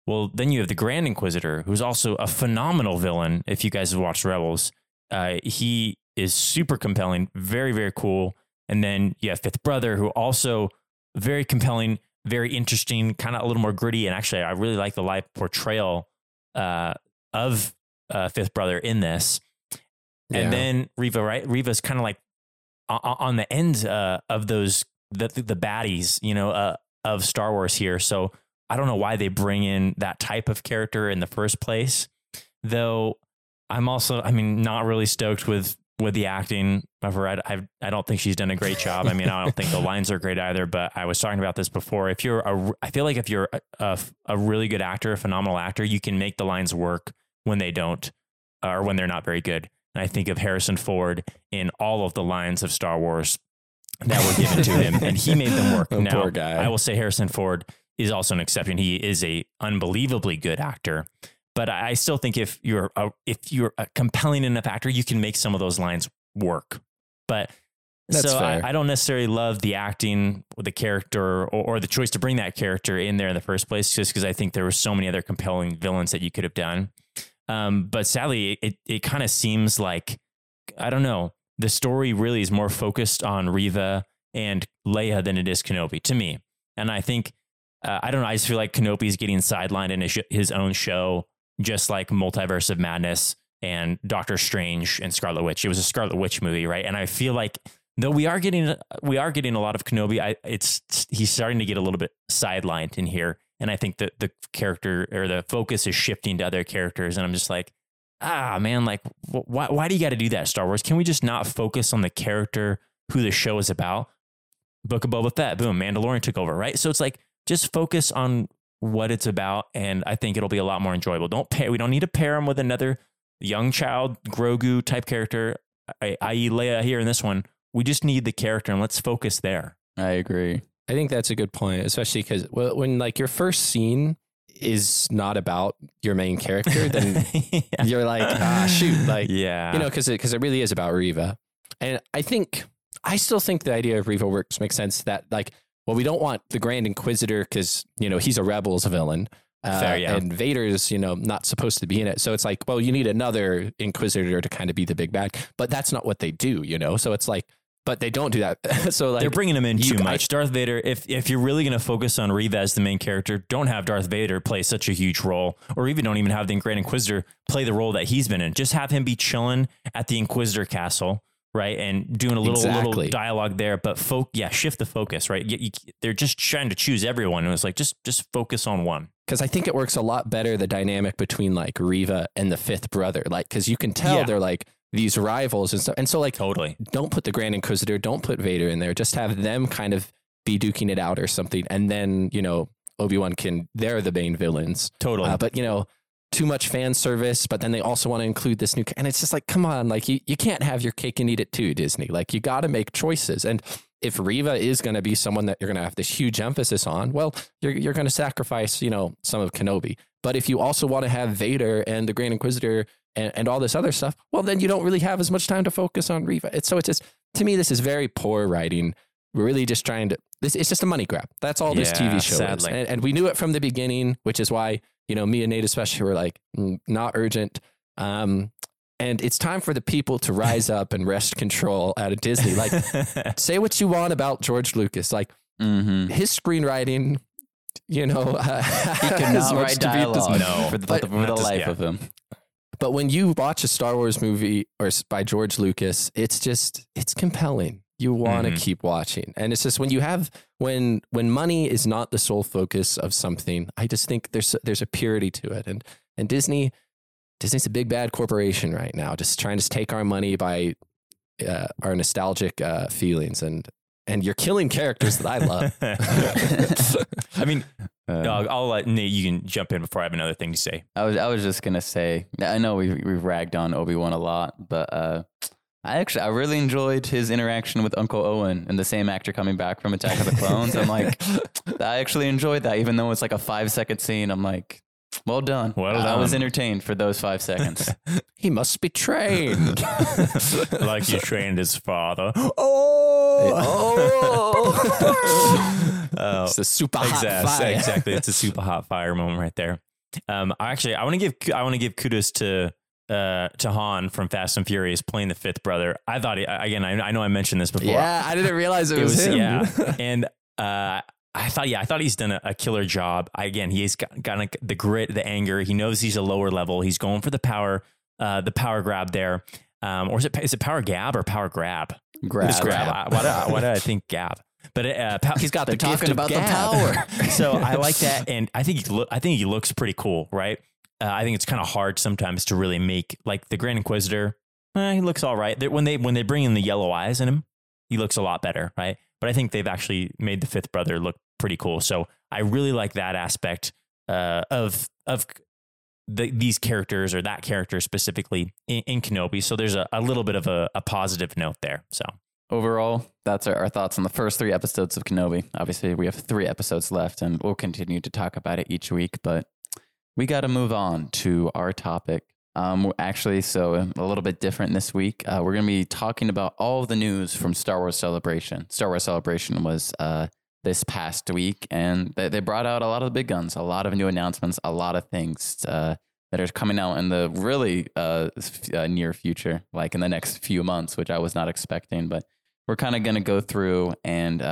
Well, then you have the Grand Inquisitor, who's also a phenomenal villain. If you guys have watched Rebels, uh, he is super compelling, very very cool. And then you have Fifth Brother, who also very compelling, very interesting, kind of a little more gritty. And actually, I really like the live portrayal uh, of uh, Fifth Brother in this. Yeah. And then Reva, right? Reva's kind of like on the end uh, of those the the baddies, you know, uh, of Star Wars here. So I don't know why they bring in that type of character in the first place. Though I'm also, I mean, not really stoked with with the acting of her. I, I, I don't think she's done a great job. I mean, I don't think the *laughs* lines are great either. But I was talking about this before. If you're a, I feel like if you're a, a, a really good actor, a phenomenal actor, you can make the lines work when they don't, or when they're not very good. And I think of Harrison Ford in all of the lines of Star Wars that were given to him, and he made them work. *laughs* Oh, now. I will say Harrison Ford is also an exception. He is a unbelievably good actor. But I still think if you're a, if you're a compelling enough actor, you can make some of those lines work. But That's so I. I don't necessarily love the acting the character or, or the choice to bring that character in there in the first place, just because I think there were so many other compelling villains that you could have done. Um, but sadly, it it kind of seems like I don't know. The story really is more focused on Reva and Leia than it is Kenobi to me. And I think uh, I don't know. I just feel like Kenobi is getting sidelined in his, his own show, just like Multiverse of Madness and Doctor Strange and Scarlet Witch. It was a Scarlet Witch movie, right? And I feel like though we are getting we are getting a lot of Kenobi, I, it's he's starting to get a little bit sidelined in here. And I think that the character or the focus is shifting to other characters. And I'm just like, ah, man, like, wh- why, why do you got to do that, Star Wars? Can we just not focus on the character who the show is about? Book of Boba Fett, boom, Mandalorian took over, right? So it's like, just focus on what it's about. And I think it'll be a lot more enjoyable. Don't pair, we don't need to pair him with another young child, Grogu type character, i.e., Leia here in this one. We just need the character and let's focus there. I agree. I think that's a good point, especially because well, when like your first scene is not about your main character, then *laughs* yeah. you're like, ah, shoot, like yeah. you know, because because it, really is about Reva, and I think I still think the idea of Reva works makes sense. That like, well, we don't want the Grand Inquisitor because you know he's a rebel's villain. Uh, Fair, yeah. And Vader's, you know, not supposed to be in it. So it's like, well, you need another Inquisitor to kind of be the big bad. But that's not what they do, you know? So it's like, but they don't do that. *laughs* so like, They're bringing him in too much. Darth Vader, if if you're really going to focus on Reva as the main character, don't have Darth Vader play such a huge role, or even don't even have the Grand Inquisitor play the role that he's been in. Just have him be chilling at the Inquisitor castle, right, and doing a little little dialogue there. But folk, yeah, shift the focus, right? You, you, they're just trying to choose everyone, and it's like just just focus on one. because I think it works a lot better the dynamic between like Reva and the fifth brother, like because you can tell Yeah. they're like these rivals and stuff. And so like, Totally. don't put the Grand Inquisitor, don't put Vader in there. Just have them kind of be duking it out or something, and then you know Obi Wan can they're the main villains. Totally. Uh, but you know, too much fan service. But then they also want to include this new, and it's just like, come on, like you, you can't have your cake and eat it too, Disney. Like you got to make choices. And if Reva is going to be someone that you're going to have this huge emphasis on, well, you're you're going to sacrifice, you know, some of Kenobi. But if you also want to have Vader and the Grand Inquisitor and, and all this other stuff, well, then you don't really have as much time to focus on Reva. It's so it's just to me, this is very poor writing. We're really just trying to. This it's just a money grab. That's all this TV show is, and, and we knew it from the beginning, which is why you know me and Nate especially were like "Mm, not urgent. Um, and it's time for the people to rise up and wrest control out of Disney. Like, *laughs* say what you want about George Lucas, like Mm-hmm. his screenwriting. You know, *laughs* He could not write dialogue No. for the, But- for the Not to- life yeah. of him. But when you watch a Star Wars movie or by George Lucas, it's just it's compelling. You want to Mhm. keep watching. And it's just when you have when when money is not the sole focus of something, I just think there's there's a purity to it. And and Disney Disney's a big bad corporation right now, just trying to take our money by uh, our nostalgic uh, feelings and and you're killing characters that I love. *laughs* *laughs* I mean, Uh, I'll, I'll let Nate. You can jump in before I have another thing to say. I was I was just gonna say I know we've, we've ragged on Obi Wan a lot, but uh, I actually I really enjoyed his interaction with Uncle Owen and the same actor coming back from Attack of the Clones. I'm like, *laughs* I actually enjoyed that, even though it's like a five second scene. I'm like, well done. Well I was entertained for those five seconds. *laughs* he must be trained. *laughs* like you trained his father. Oh, Oh, Uh, it's a super hot exactly, fire. exactly. It's a super hot fire moment right there. Um, I actually, I want to give, I want to give kudos to, uh, to Han from Fast and Furious playing the fifth brother. I thought, he, again, I, I know I mentioned this before. Yeah, I didn't realize it, *laughs* it was, was, him. *laughs* yeah. And uh, I thought, yeah, I thought he's done a, a killer job. I, again, he's got, got like the grit, the anger. He knows he's a lower level. He's going for the power, uh, the power grab there. Um, or is it is it power gab or power grab? Grab. Grab. I, why, did I, why did I think gab? But uh, pow- he's got They're the gift talking about the power. *laughs* so I like that, and I think he look. I think he looks pretty cool, right? Uh, I think it's kind of hard sometimes to really make like the Grand Inquisitor. Eh, he looks all right. When they when they bring in the yellow eyes in him, he looks a lot better, right? But I think they've actually made the fifth brother look pretty cool. So I really like that aspect uh, of of the, these characters or that character specifically in, in Kenobi. So there's a, a little bit of a, a positive note there. So Overall, that's our, our thoughts on the first three episodes of Kenobi. Obviously, we have three episodes left, and we'll continue to talk about it each week. But we got to move on to our topic. Um, actually, so a little bit different this week. Uh, we're going to be talking about all the news from Star Wars Celebration. Star Wars Celebration was uh, this past week, and they, they brought out a lot of the big guns, a lot of new announcements, a lot of things uh, that are coming out in the really uh, f- uh, near future, like in the next few months, which I was not expecting. But we're kind of going to go through and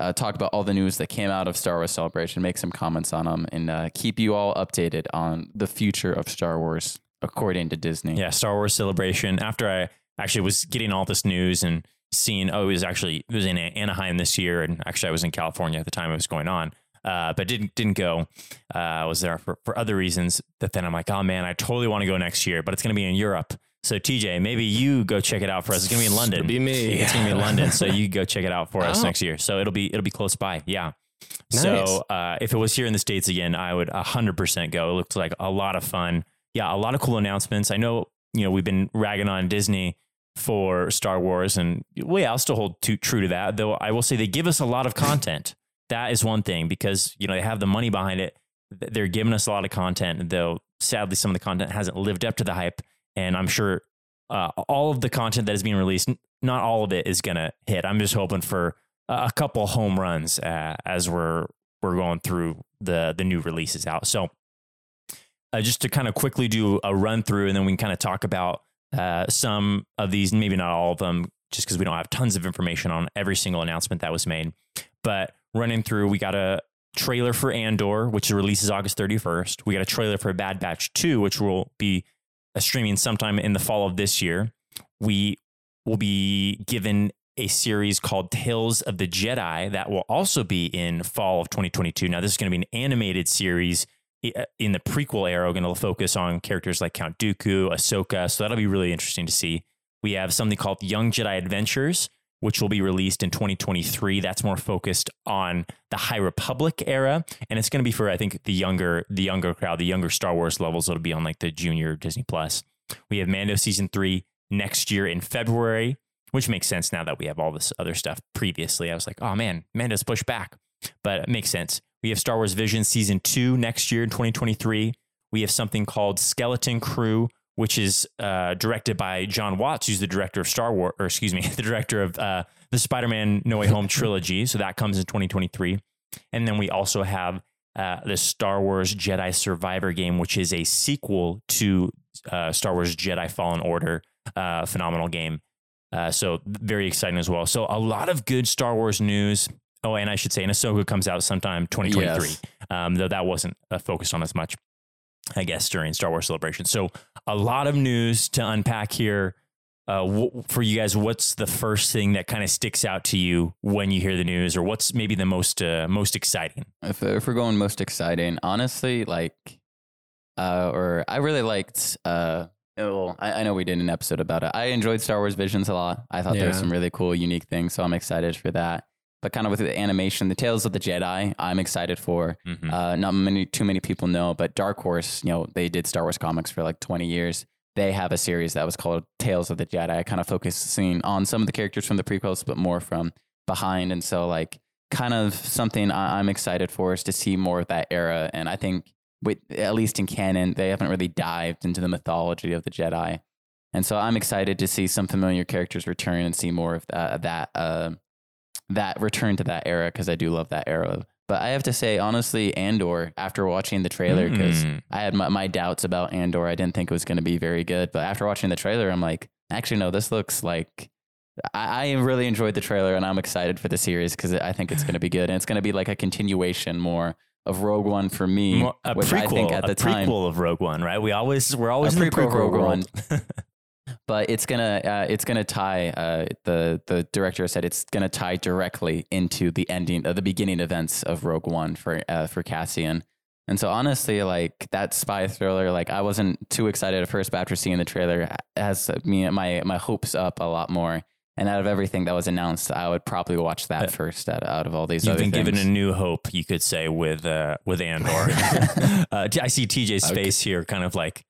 uh, talk about all the news that came out of Star Wars Celebration, make some comments on them, and uh, keep you all updated on the future of Star Wars according to Disney. yeah, Star Wars Celebration. After I actually was getting all this news and seeing, oh, it was actually it was in Anaheim this year, and actually I was in California at the time it was going on, uh, but didn't didn't go. Uh, was there for, for other reasons. That then I'm like, oh man, I totally want to go next year, but it's going to be in Europe. So TJ, maybe you go check it out for us. It's going to be in London. It'll be me. It's going to be in *laughs* London, so you go check it out for us Oh. next year. So it'll be it'll be close by. Yeah. Nice. So uh, if it was here in the states again, I would hundred percent go. It looked like a lot of fun. Yeah, a lot of cool announcements. I know you know we've been ragging on Disney for Star Wars, and well, yeah, I'll still hold to, true to that. Though I will say they give us a lot of content. that is one thing because you know they have the money behind it. They're giving us a lot of content, though. Sadly, some of the content hasn't lived up to the hype, and I'm sure uh, all of the content that is being released, not all of it is gonna hit. I'm just hoping for a couple home runs uh, as we're we're going through the the new releases out. So, uh, just to kind of quickly do a run through, and then we can kind of talk about uh, some of these, maybe not all of them, just because we don't have tons of information on every single announcement that was made. But running through, we got a trailer for Andor, which releases August 31st. We got a trailer for Bad Batch 2, which will be streaming sometime in the fall of this year. We will be given a series called Tales of the Jedi that will also be in fall of 2022. Now, this is going to be an animated series uh, in the prequel era, going to focus on characters like Count Dooku, Ahsoka. So that'll be really interesting to see. We have something called Young Jedi Adventures, which will be released in 2023. That's more focused on the High Republic era, and it's going to be for I think the younger the younger crowd, the younger Star Wars levels. It'll be on like the junior Disney Plus. We have Mando season three next year in February, which makes sense now that we have all this other stuff previously. I was like, oh man, Mando's pushed back, but it makes sense. We have Star Wars Vision season two next year in 2023. We have something called Skeleton Crew, which is uh, directed by Jon Watts, who's the director of Star Wars, or excuse me, *laughs* the director of uh, the Spider-Man No Way Home trilogy. So that comes in 2023. And then we also have uh, the Star Wars Jedi Survivor game, which is a sequel to uh, Star Wars Jedi Fallen Order. Uh, phenomenal game. Uh, so very exciting as well. So a lot of good Star Wars news. Oh, and I should say, and Ahsoka comes out sometime 2023. Yes. Um, though that wasn't uh, focused on as much, I guess, during Star Wars Celebration. So a lot of news to unpack here. Uh, wh- for you guys, what's the first thing that kind of sticks out to you when you hear the news, or what's maybe the most uh, most exciting? If, if we're going most exciting, honestly, like, uh, or I really liked. Uh, well, I, I know we did an episode about it. I enjoyed Star Wars Visions a lot. I thought there were some really cool, unique things, so I'm excited for that. But kind of with the animation, the Tales of the Jedi, I'm excited for. Mhm. Uh, not many, too many people know, but Dark Horse, you know, they did Star Wars comics for like 20 years. They have a series that was called Tales of the Jedi, kind of focusing on some of the characters from the prequels, but more from behind. And so, like, kind of something I- I'm excited for is to see more of that era. And I think, with at least in canon, they haven't really dived into the mythology of the Jedi. And so I'm excited to see some familiar characters return and see more of that that uh, that return to that era because I do love that era. But I have to say, honestly, Andor, after watching the trailer, because Mm. I had my, my doubts about Andor, I didn't think it was going to be very good. But after watching the trailer, I'm like, actually, no, this looks like. I, I really enjoyed the trailer and I'm excited for the series because I think it's going to be good. And it's going to be like a continuation more of Rogue One for me, More- a which prequel, I think at the a time. prequel of Rogue One, right? We always we're always A in the prequel of prequel Rogue world. *laughs* but it's gonna uh, it's gonna tie uh, the the director said it's gonna tie directly into the ending of the beginning events of Rogue One for uh, for Cassian. And so honestly, like that spy thriller, like I wasn't too excited at first, but after seeing the trailer, has me my my hopes up a lot more. And out of everything that was announced, I would probably watch that Uh, first out, out of all these You've other been given a new hope, you could say, with uh, with Andor. *laughs* uh, I see TJ's Okay. face here, kind of like,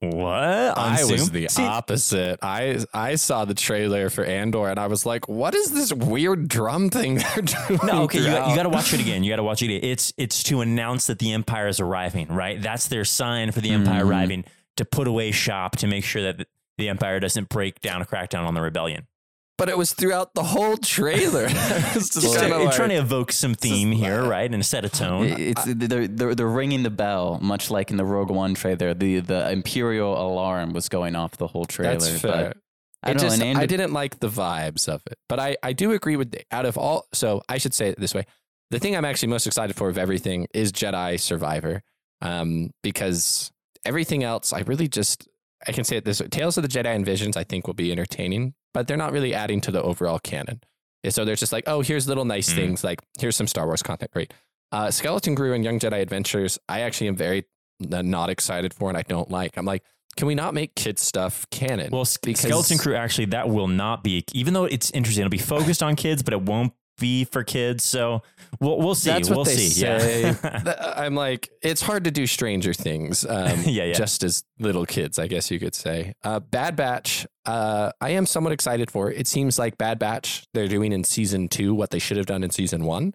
what? On I was the See, opposite. I I saw the trailer for Andor and I was like, "What is this weird drum thing *laughs* they're doing?" No, okay, you, throughout? you got to watch it again. You got to watch it. Again. It's it's to announce that the Empire is arriving, right? That's their sign for the Empire Mhm. arriving to put away shop to make sure that the Empire doesn't break down a crackdown on the rebellion. But it was throughout the whole trailer. *laughs* It was just Just kinda trying, like- trying to evoke some theme here, right, and set a tone. It's they're, they're they're ringing the bell, much like in the Rogue One trailer. The the Imperial alarm was going off the whole trailer. That's but fair. I don't just, know. and I didn't like the vibes of it, but I, I do agree with out of all. So I should say it this way: the thing I'm actually most excited for of everything is Jedi Survivor, um, because everything else I really just I can say it this way: Tales of the Jedi and Visions I think will be entertaining, but they're not really adding to the overall canon. So they're just like, oh, here's little nice Mm. things, like here's some Star Wars content, great. Uh, Skeleton Crew and Young Jedi Adventures, I actually am very not excited for, and I don't like. I'm like, can we not make kids stuff canon? Well, Because- Skeleton Crew actually that will not be, even though it's interesting, it'll be focused on kids, but it won't be for kids. So we'll we'll see. That's what we'll they see. say. *laughs* Yeah. I'm like, it's hard to do Stranger Things, um, *laughs* Yeah, yeah. just as little kids, I guess you could say. Uh, Bad Batch, uh, I am somewhat excited for. It seems like Bad Batch they're doing in season two what they should have done in season one,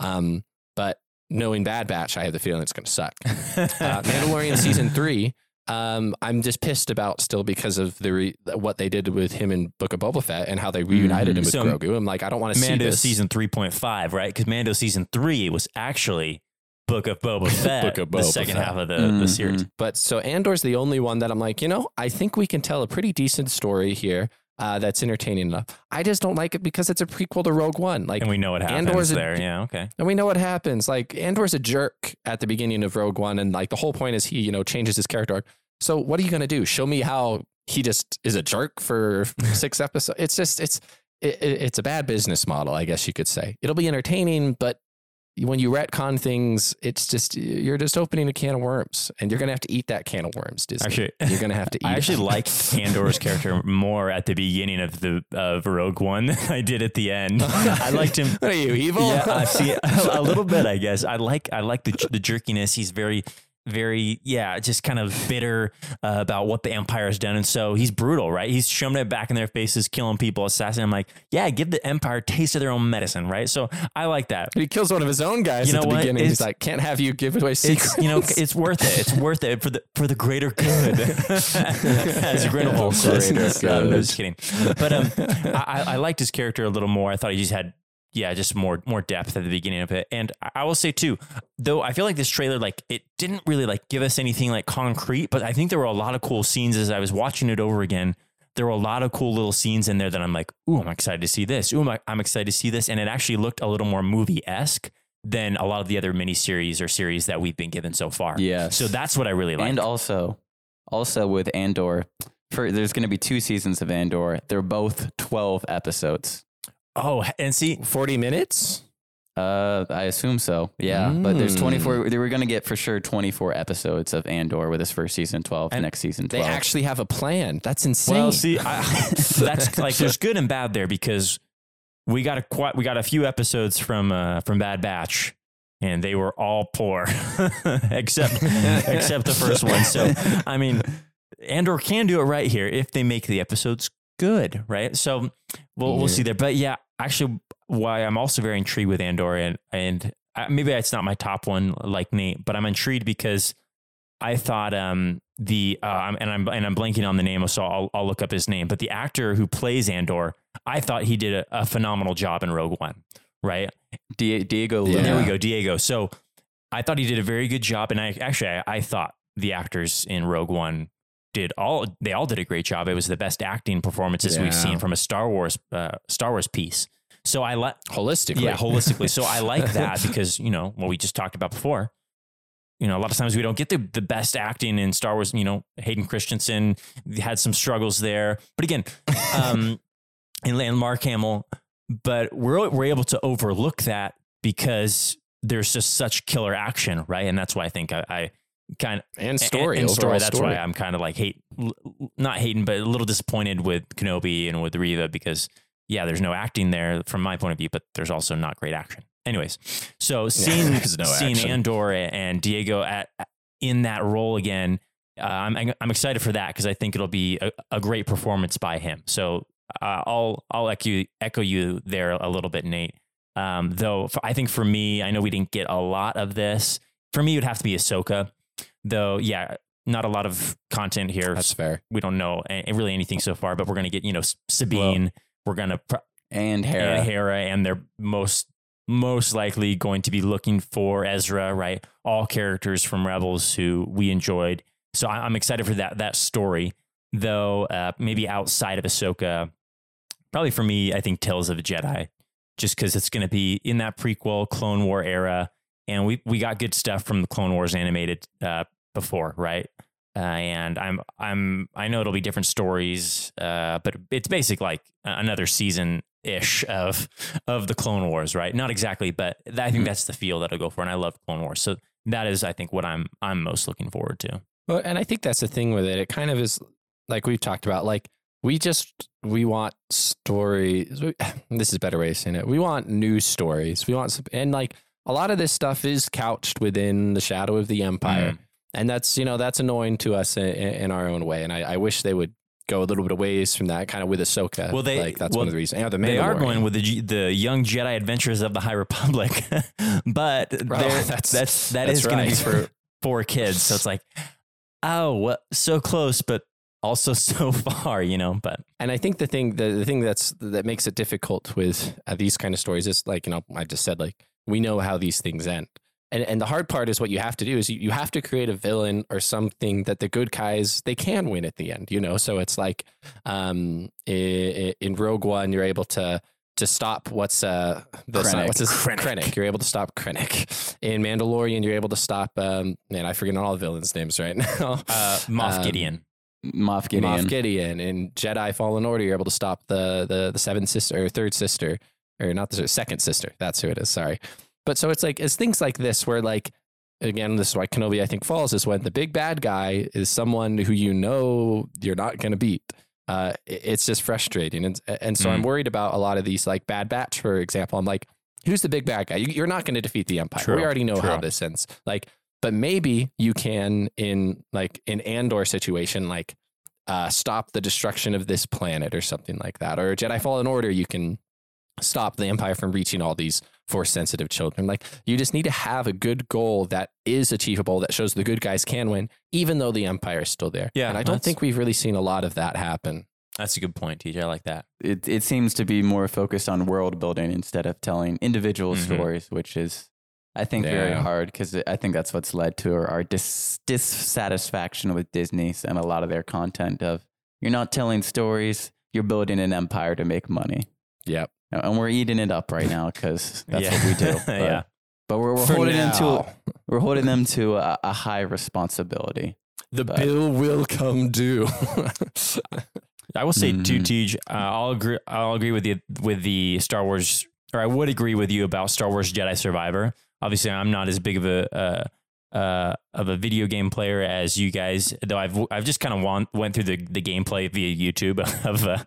um, but knowing Bad Batch, I have the feeling it's going to suck. *laughs* Uh, Mandalorian season three. Um, I'm just pissed about still because of the re- what they did with him in Book of Boba Fett and how they reunited Mhm. him with So, Grogu. I'm like, I don't want to see Mando this. season three point five, right? Because Mando season three was actually Book of Boba *laughs* Fett, Book of the second Fett. half of the, the Mhm. series. But so Andor's the only one that I'm like, you know, I think we can tell a pretty decent story here uh, that's entertaining enough. I just don't like it because it's a prequel to Rogue One. Like, And we know what happens Andor's a- there. Yeah, okay. and we know what happens. Like, Andor's a jerk at the beginning of Rogue One, and like the whole point is he, you know, changes his character arc. So what are you gonna do? Show me how he just is a jerk for *laughs* six episodes? It's just it's it, it- it's a bad business model, I guess you could say. It'll be entertaining, but when you retcon things, it's just you're just opening a can of worms, and you're gonna have to eat that can of worms, Disney. Actually, you're gonna have to *laughs* eat. It. I actually like Andor's character *laughs* more at the beginning of the of Rogue One than I did at the end. *laughs* I liked him. What are you evil? Yeah, I see a, a little bit. I guess I like I like the the jerkiness. He's very very yeah, just kind of bitter uh, about what the empire has done, and so he's brutal, right? He's shoving it back in their faces, killing people, assassinating. I'm like, yeah, give the empire a taste of their own medicine, right? So I like that. he kills one of his own guys You at the what? beginning. He's like, "Can't have you give away secrets." You know *laughs* it's worth it. It's worth it for the for the greater good. As Grindelwald says. Greater *laughs* I'm good. just kidding. But um, I, I I liked his character a little more. I thought he just had yeah, just more more depth at the beginning of it. And I- will say too, though I feel like this trailer like it didn't really like give us anything like concrete, but I think there were a lot of cool scenes as I was watching it over again. There were a lot of cool little scenes in there that I'm like, ooh, I'm excited to see this. Ooh, I'm, I'm excited to see this. And it actually looked a little more movie esque than a lot of the other miniseries or series that we've been given so far. Yeah. So that's what I really like. And also, also with Andor, for there's going to be two seasons of Andor. They're both 12 episodes. Oh, and see, Forty minutes. Uh, I assume so. Yeah, but there's Mm. 24. They were going to get for sure 24 episodes of Andor with this first season 12, And next season 12. They actually have a plan. That's insane. Well, see, I, *laughs* *laughs* that's like there's good and bad there because we got a quite, we got a few episodes from uh, from Bad Batch, and they were all poor, *laughs* except except the first one. So I mean, Andor can do it right here if they make the episodes good, right? So we'll Yeah. we'll see there. But yeah, actually, why I'm also very intrigued with Andor and and uh, maybe it's not my top one like Nate, but I'm intrigued because I thought um, the uh, and I'm and I'm blanking on the name, so I'll I'll look up his name. But the actor who plays Andor, I thought he did a, a phenomenal job in Rogue One. Right? Di- Diego Yeah. There we go, Diego. So I thought he did a very good job, and I actually I, I thought the actors in Rogue One did all they all did a great job. It was the best acting performances we've seen from a Star Wars uh, Star Wars piece. So I let Holistically. yeah, holistically. So I like *laughs* that because, you know, what we just talked about before. You know, a lot of times we don't get the, the best acting in Star Wars. You know, Hayden Christensen had some struggles there. But again, *laughs* um, and, and Mark Hamill, but we're, we're able to overlook that because there's just such killer action, right? And that's why I think I, I kind of and story. and, and story. That's story. why I'm kind of like hate, not hating, but a little disappointed with Kenobi and with Reva because yeah, there's no acting there from my point of view, but there's also not great action. Anyways, so seeing *laughs* there's no seeing action. Andor and Diego at in that role again, uh, I'm I'm excited for that because I think it'll be a, a great performance by him. So uh, I'll I'll echo you, echo you there a little bit, Nate. Um, though I think for me, I know we didn't get a lot of this. For me, it would have to be Ahsoka. Though, yeah, not a lot of content here. That's fair. we don't know really anything so far, but we're going to get, you know, Sabine. we're going to, pr- and Hera. and Hera, and they're most, most likely going to be looking for Ezra, right? All characters from Rebels who we enjoyed. So I- I'm excited for that, that story, though, uh, maybe outside of Ahsoka, probably for me, I think Tales of the Jedi, just because it's going to be in that prequel Clone War era. And we, we got good stuff from the Clone Wars animated uh, before, right? Uh, and I'm I'm I know it'll be different stories, uh, but it's basic like another season ish of of the Clone Wars, right? Not exactly, but I think Mhm. that's the feel that I go for, and I love Clone Wars, so that is I think what I'm I'm most looking forward to. Well, and I think that's the thing with it. It kind of is like we've talked about. Like we just we want stories. *sighs* This is a better way of saying it. We want news stories. We want some, and like a lot of this stuff is couched within the shadow of the empire, Mm. And that's you know that's annoying to us in, in our own way. And I, I wish they would go a little bit of ways from that, kind of with Ahsoka. Well, they- like that's well, one of the reasons. Yeah, the They are going with the the young Jedi Adventures of the High Republic, *laughs* but Bro, *laughs* that's- that's that that's is going to be for for kids. So it's *laughs* like, oh, so close, but also so far, you know. But And I think the thing the, the thing that's that makes it difficult with uh, these kind of stories is like you know I just said like we know how these things end. And and the hard part is what you have to do is you, you have to create a villain or something that the good guys they can win at the end, you know. So it's like um in, in Rogue One you're able to to stop what's uh the Krennic. what's his Krennic. Krennic. You're able to stop Krennic. In Mandalorian you're able to stop um man I forget all the villains names right now. uh, Moff Um, Gideon, Moff Gideon. Moff Gideon in Jedi Fallen Order, you're able to stop the the the seventh sister or third sister or not the second sister. That's who it is. Sorry, but so it's like it's things like this where like again, this is why Kenobi I think falls is when the big bad guy is someone who you know you're not going to beat. Uh, it's just frustrating, and and so I'm Mm. worried about a lot of these like Bad Batch, for example. I'm like, who's the big bad guy? You, you're not going to defeat the Empire. True, we already know how this ends. Like, but maybe you can in like in Andor situation, like uh, stop the destruction of this planet or something like that. Or Jedi Fallen Order, you can stop the Empire from reaching all these force sensitive children. Like you just need to have a good goal that is achievable that shows the good guys can win, even though the Empire is still there. Yeah, and I don't think we've really seen a lot of that happen. that's a good point, TJ. I like that. It, it seems to be more focused on world building instead of telling individual Mhm. stories, which is, I think, very hard because I think that's what's led to our, our dis- dissatisfaction with Disney and a lot of their content of you're not telling stories, you're building an empire to make money. Yep. And we're eating it up right now because *laughs* that's Yeah. what we do. *laughs* But, Yeah. But we're, we're holding them to *laughs* we're holding them to a, a high responsibility. The But- bill will come due. I will say too, Mhm. Tej. Uh, I'll agree. I'll agree with you with the Star Wars, or I would agree with you about Star Wars Jedi Survivor. Obviously, I'm not as big of a uh, uh, of a video game player as you guys, though. I've I've just kind of went, through the, the gameplay via YouTube *laughs* of uh,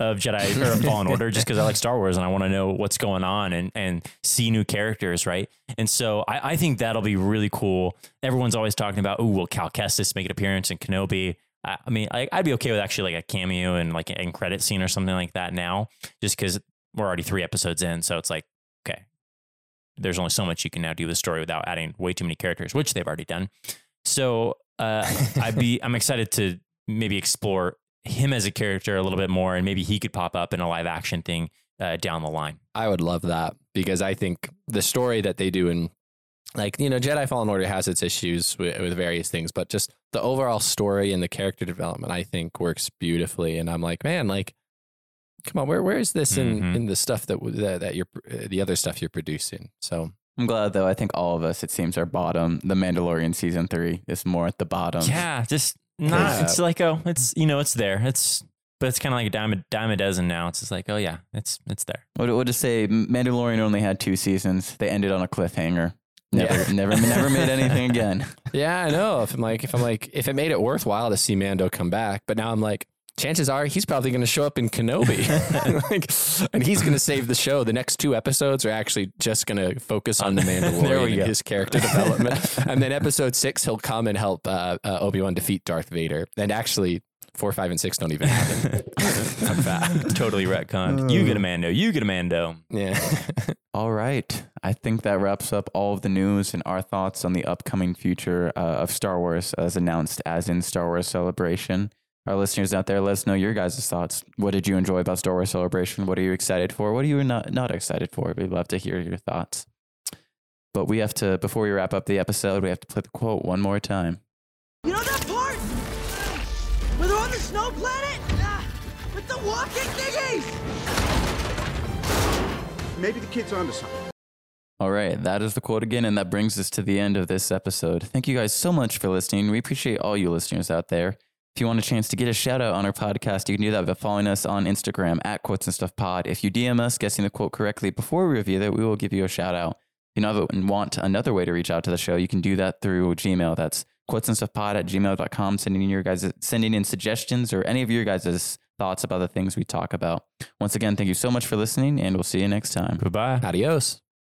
of Jedi or Fallen Order, just because I like Star Wars and I want to know what's going on and and see new characters, right? And so I, I think that'll be really cool. Everyone's always talking about, oh, will Cal Kestis make an appearance in Kenobi? I, I mean, I, I'd be okay with actually like a cameo and like an credit scene or something like that now, just because we're already three episodes in. So it's like, there's only so much you can now do with the story without adding way too many characters, which they've already done. So uh, *laughs* I'd be I'm excited to maybe explore him as a character a little bit more, and maybe he could pop up in a live action thing uh, down the line. I would love that because I think the story that they do in like you know Jedi Fallen Order has its issues with, with various things, but just the overall story and the character development I think works beautifully. And I'm like, man, like, come on, where where is this in Mhm. in the stuff that that, that you're uh, the other stuff you're producing? So I'm glad though. I think all of us, it seems, are bottom. The Mandalorian season three is more at the bottom. yeah, just not. Yeah. It's like oh, it's you know, it's there. It's but it's kind of like a dime a dime a dozen now. It's just like oh yeah, it's it's there. What would just say? Mandalorian only had two seasons. They ended on a cliffhanger. Never, Yeah. never, never made anything again. *laughs* yeah, I know. If I'm like if I'm like if it made it worthwhile to see Mando come back, but now I'm like. Chances are he's probably going to show up in Kenobi, *laughs* *laughs* like, and he's going to save the show. The next two episodes are actually just going to focus on the *laughs* Mandalorian and go. his character development. and then episode six, he'll come and help uh, uh, Obi Wan defeat Darth Vader. And actually, four, five, and six don't even happen. Fun totally retconned. You get a Mando. You get a Mando. yeah. All right. I think that wraps up all of the news and our thoughts on the upcoming future uh, of Star Wars as announced as in Star Wars Celebration. Our listeners out there, let us know your guys' thoughts. What did you enjoy about Star Wars Celebration? What are you excited for? What are you not, not excited for? We'd love to hear your thoughts. But we have to, before we wrap up the episode, we have to play the quote one more time. You know that part? Where they're on the snow planet? With the walking thingies! Maybe the kid's onto something. All right, that is the quote again, and that brings us to the end of this episode. Thank you guys so much for listening. We appreciate all you listeners out there. If you want a chance to get a shout out on our podcast, you can do that by following us on Instagram at Quotes and Stuff Pod. If you DM us guessing the quote correctly before we review it, we will give you a shout out. If you know, want another way to reach out to the show, you can do that through Gmail. That's quotes and stuff pod at gmail.com, sending in your guys sending in suggestions or any of your guys' thoughts about the things we talk about. Once again, thank you so much for listening, and we'll see you next time. Goodbye. Adios.